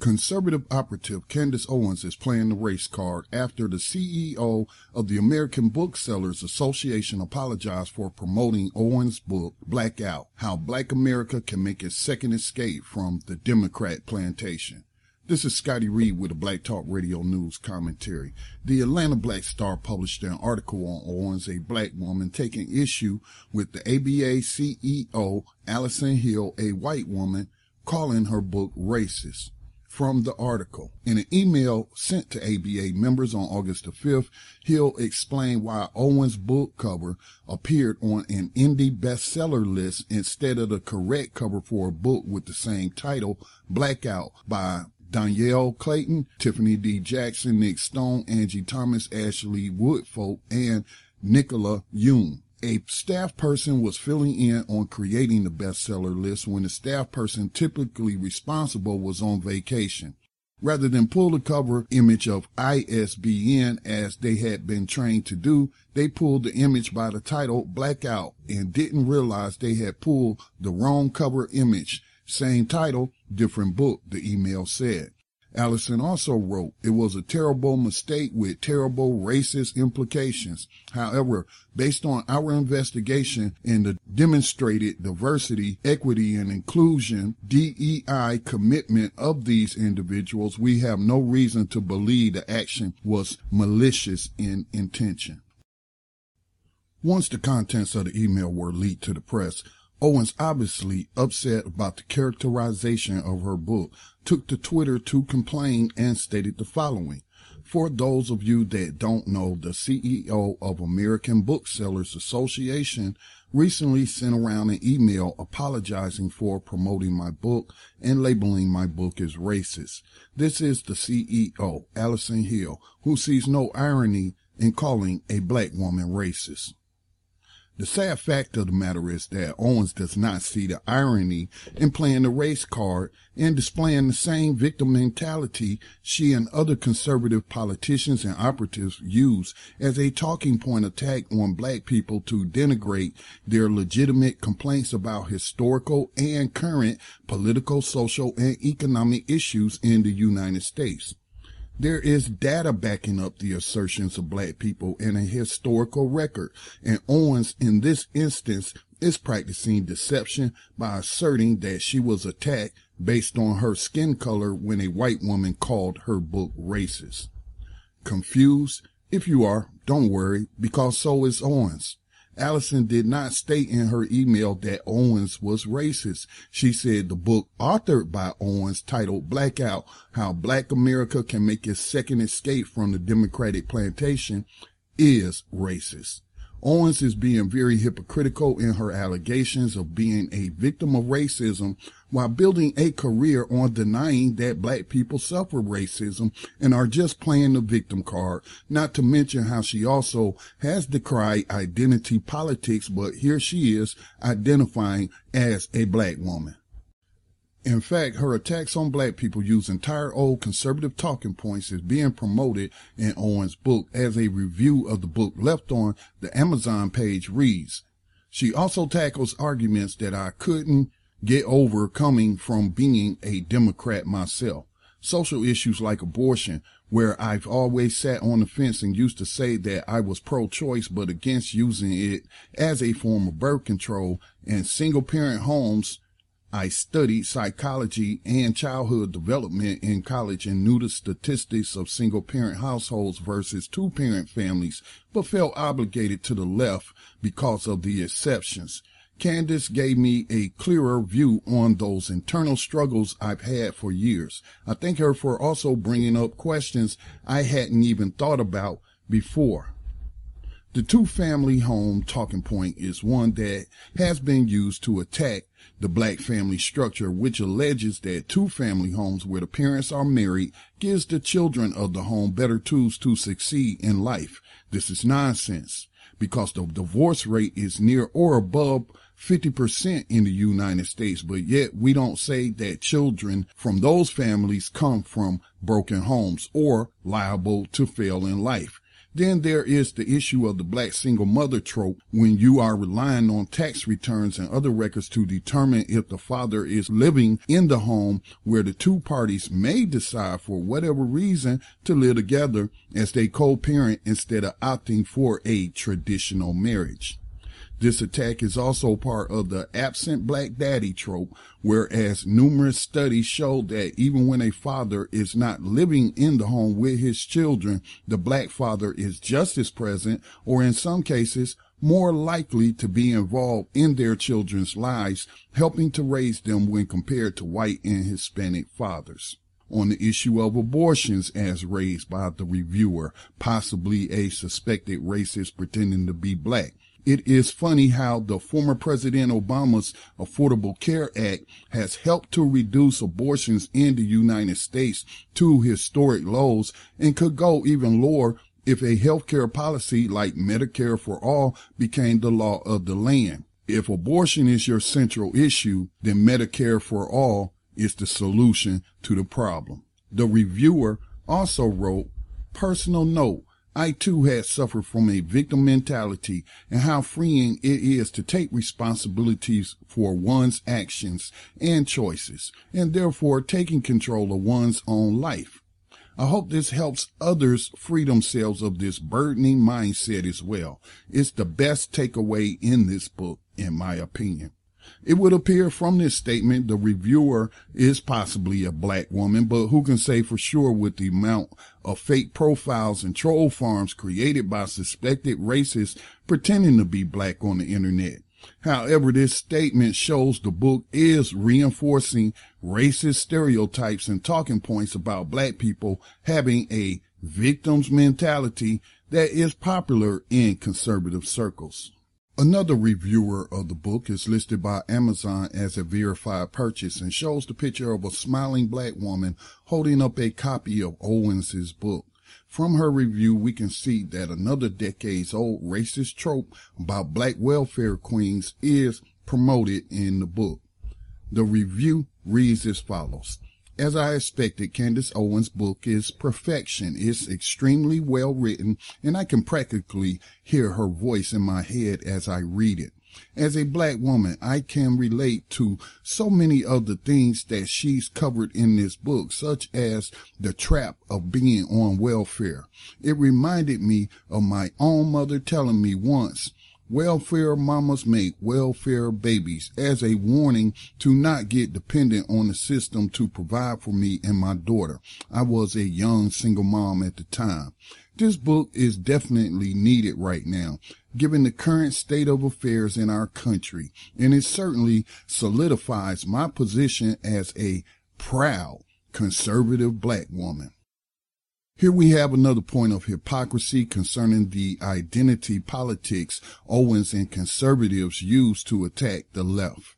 Conservative operative Candace Owens is playing the race card after the CEO of the American Booksellers Association apologized for promoting Owens' book, Blackout, How Black America Can Make Its Second Escape from the Democrat Plantation. This is Scotty Reed with a Black Talk Radio News commentary. The Atlanta Black Star published an article on Owens, a black woman, taking issue with the ABA CEO, Allison Hill, a white woman, calling her book racist from the article. In an email sent to ABA members on August the 5th, Hill explained why Owen's book cover appeared on an indie bestseller list instead of the correct cover for a book with the same title, Blackout, by Dhonielle Clayton, Tiffany D. Jackson, Nic Stone, Angie Thomas, Ashley Woodfolk, and Nicola Yoon a staff person was filling in on creating the bestseller list when the staff person typically responsible was on vacation. Rather than pull the cover image of ISBN as they had been trained to do, they pulled the image by the title Blackout and didn't realize they had pulled the wrong cover image. Same title, different book, the email said. Allison also wrote, it was a terrible mistake with terrible racist implications. However, based on our investigation and the demonstrated diversity, equity, and inclusion DEI commitment of these individuals, we have no reason to believe the action was malicious in intention. Once the contents of the email were leaked to the press, Owens, obviously upset about the characterization of her book, took to Twitter to complain and stated the following. For those of you that don't know, the CEO of American Booksellers Association recently sent around an email apologizing for promoting my book and labeling my book as racist. This is the CEO, Allison Hill, who sees no irony in calling a black woman racist. The sad fact of the matter is that Owens does not see the irony in playing the race card and displaying the same victim mentality she and other conservative politicians and operatives use as a talking point attack on black people to denigrate their legitimate complaints about historical and current political, social, and economic issues in the United States. There is data backing up the assertions of black people in a historical record, and Owens in this instance is practicing deception by asserting that she was attacked based on her skin color when a white woman called her book racist. Confused? If you are, don't worry, because so is Owens. Allison did not state in her email that Owens was racist. She said the book authored by Owens titled Blackout, How Black America Can Make Its Second Escape from the Democratic Plantation is racist. Owens is being very hypocritical in her allegations of being a victim of racism while building a career on denying that black people suffer racism and are just playing the victim card, not to mention how she also has decried identity politics, but here she is identifying as a black woman. In fact, her attacks on black people use entire old conservative talking points is being promoted in Owens' book as a review of the book left on the Amazon page reads. She also tackles arguments that I couldn't get over coming from being a Democrat myself. Social issues like abortion, where I've always sat on the fence and used to say that I was pro-choice but against using it as a form of birth control and single parent homes I studied psychology and childhood development in college and knew the statistics of single parent households versus two parent families, but felt obligated to the left because of the exceptions. Candace gave me a clearer view on those internal struggles I've had for years. I thank her for also bringing up questions I hadn't even thought about before. The two family home talking point is one that has been used to attack the black family structure, which alleges that two family homes where the parents are married gives the children of the home better tools to succeed in life. This is nonsense because the divorce rate is near or above 50% in the United States, but yet we don't say that children from those families come from broken homes or liable to fail in life. Then there is the issue of the black single mother trope when you are relying on tax returns and other records to determine if the father is living in the home where the two parties may decide for whatever reason to live together as they co-parent instead of opting for a traditional marriage. This attack is also part of the absent black daddy trope, whereas numerous studies show that even when a father is not living in the home with his children, the black father is just as present, or in some cases, more likely to be involved in their children's lives, helping to raise them when compared to white and Hispanic fathers on the issue of abortions as raised by the reviewer, possibly a suspected racist pretending to be black. It is funny how the former President Obama's Affordable Care Act has helped to reduce abortions in the United States to historic lows and could go even lower if a healthcare policy like Medicare for all became the law of the land. If abortion is your central issue, then Medicare for all is the solution to the problem. The reviewer also wrote, personal note, I too had suffered from a victim mentality and how freeing it is to take responsibilities for one's actions and choices, and therefore taking control of one's own life. I hope this helps others free themselves of this burdening mindset as well. It's the best takeaway in this book, in my opinion. It would appear from this statement the reviewer is possibly a black woman, but who can say for sure with the amount of fake profiles and troll farms created by suspected racists pretending to be black on the internet. However, this statement shows the book is reinforcing racist stereotypes and talking points about black people having a victim's mentality that is popular in conservative circles. Another reviewer of the book is listed by Amazon as a verified purchase and shows the picture of a smiling black woman holding up a copy of Owens's book. From her review, we can see that another decades old racist trope about black welfare queens is promoted in the book. The review reads as follows. As I expected, Candace Owens' book is perfection. It's extremely well written, and I can practically hear her voice in my head as I read it. As a black woman, I can relate to so many of the things that she's covered in this book, such as the trap of being on welfare. It reminded me of my own mother telling me once, Welfare mamas make welfare babies as a warning to not get dependent on the system to provide for me and my daughter. I was a young single mom at the time. This book is definitely needed right now, given the current state of affairs in our country, and it certainly solidifies my position as a proud conservative black woman. Here we have another point of hypocrisy concerning the identity politics Owens and conservatives use to attack the left.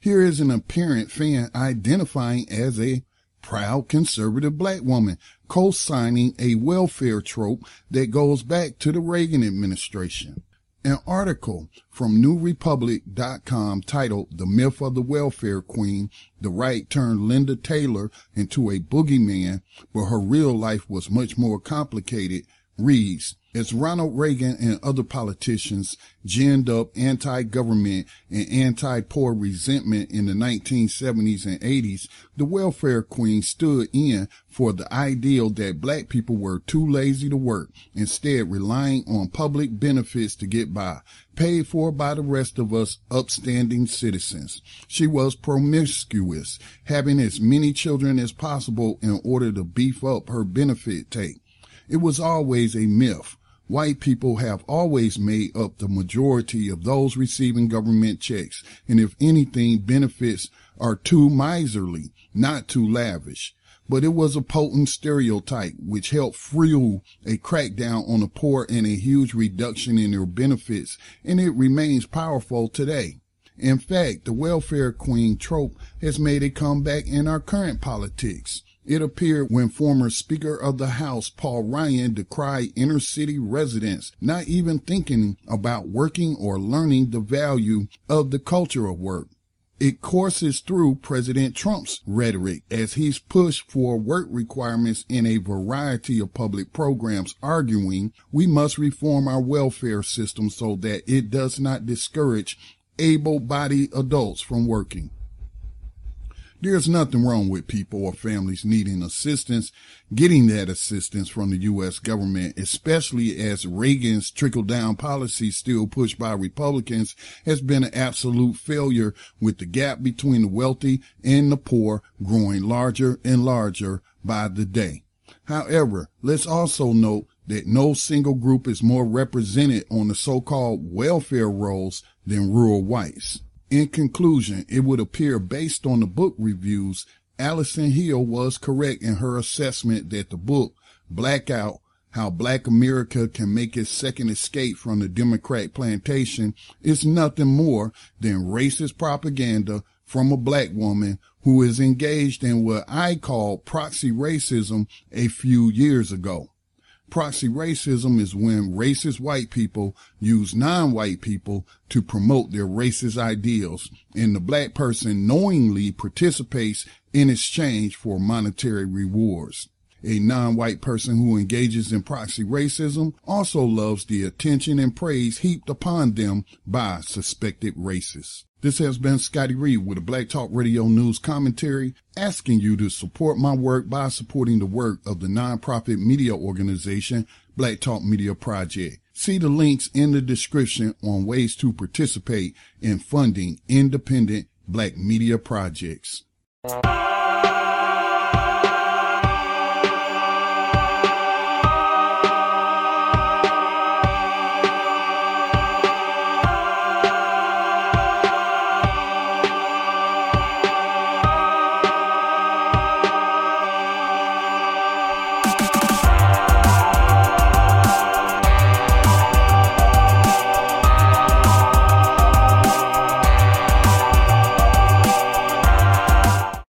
Here is an apparent fan identifying as a proud conservative black woman, co-signing a welfare trope that goes back to the Reagan administration. An article from NewRepublic.com titled The Myth of the Welfare Queen, the right turned Linda Taylor into a boogeyman, but her real life was much more complicated, reads, as Ronald Reagan and other politicians ginned up anti-government and anti-poor resentment in the 1970s and 80s, the welfare queen stood in for the ideal that black people were too lazy to work, instead relying on public benefits to get by, paid for by the rest of us upstanding citizens. She was promiscuous, having as many children as possible in order to beef up her benefit take. It was always a myth white people have always made up the majority of those receiving government checks. And if anything, benefits are too miserly, not too lavish. But it was a potent stereotype which helped fuel a crackdown on the poor and a huge reduction in their benefits, and it remains powerful today. In fact, the welfare queen trope has made a comeback in our current politics. It appeared when former Speaker of the House Paul Ryan decried inner city residents not even thinking about working or learning the value of the culture of work. It courses through President Trump's rhetoric as he's pushed for work requirements in a variety of public programs, arguing we must reform our welfare system so that it does not discourage able-bodied adults from working. There's nothing wrong with people or families needing assistance, getting that assistance from the U.S. government, especially as Reagan's trickle down policy still pushed by Republicans has been an absolute failure with the gap between the wealthy and the poor growing larger and larger by the day. However, let's also note that no single group is more represented on the so-called welfare rolls than rural whites. In conclusion, it would appear based on the book reviews, Allison Hill was correct in her assessment that the book, Blackout, How Black America Can Make Its Second Escape from the Democrat Plantation is nothing more than racist propaganda from a black woman who is engaged in what I call proxy racism a few years ago. Proxy racism is when racist white people use non-white people to promote their racist ideals, and the black person knowingly participates in exchange for monetary rewards. A non-white person who engages in proxy racism also loves the attention and praise heaped upon them by suspected racists. This has been Scotty Reed with a Black Talk Radio News commentary, asking you to support my work by supporting the work of the nonprofit media organization Black Talk Media Project. See the links in the description on ways to participate in funding independent black media projects.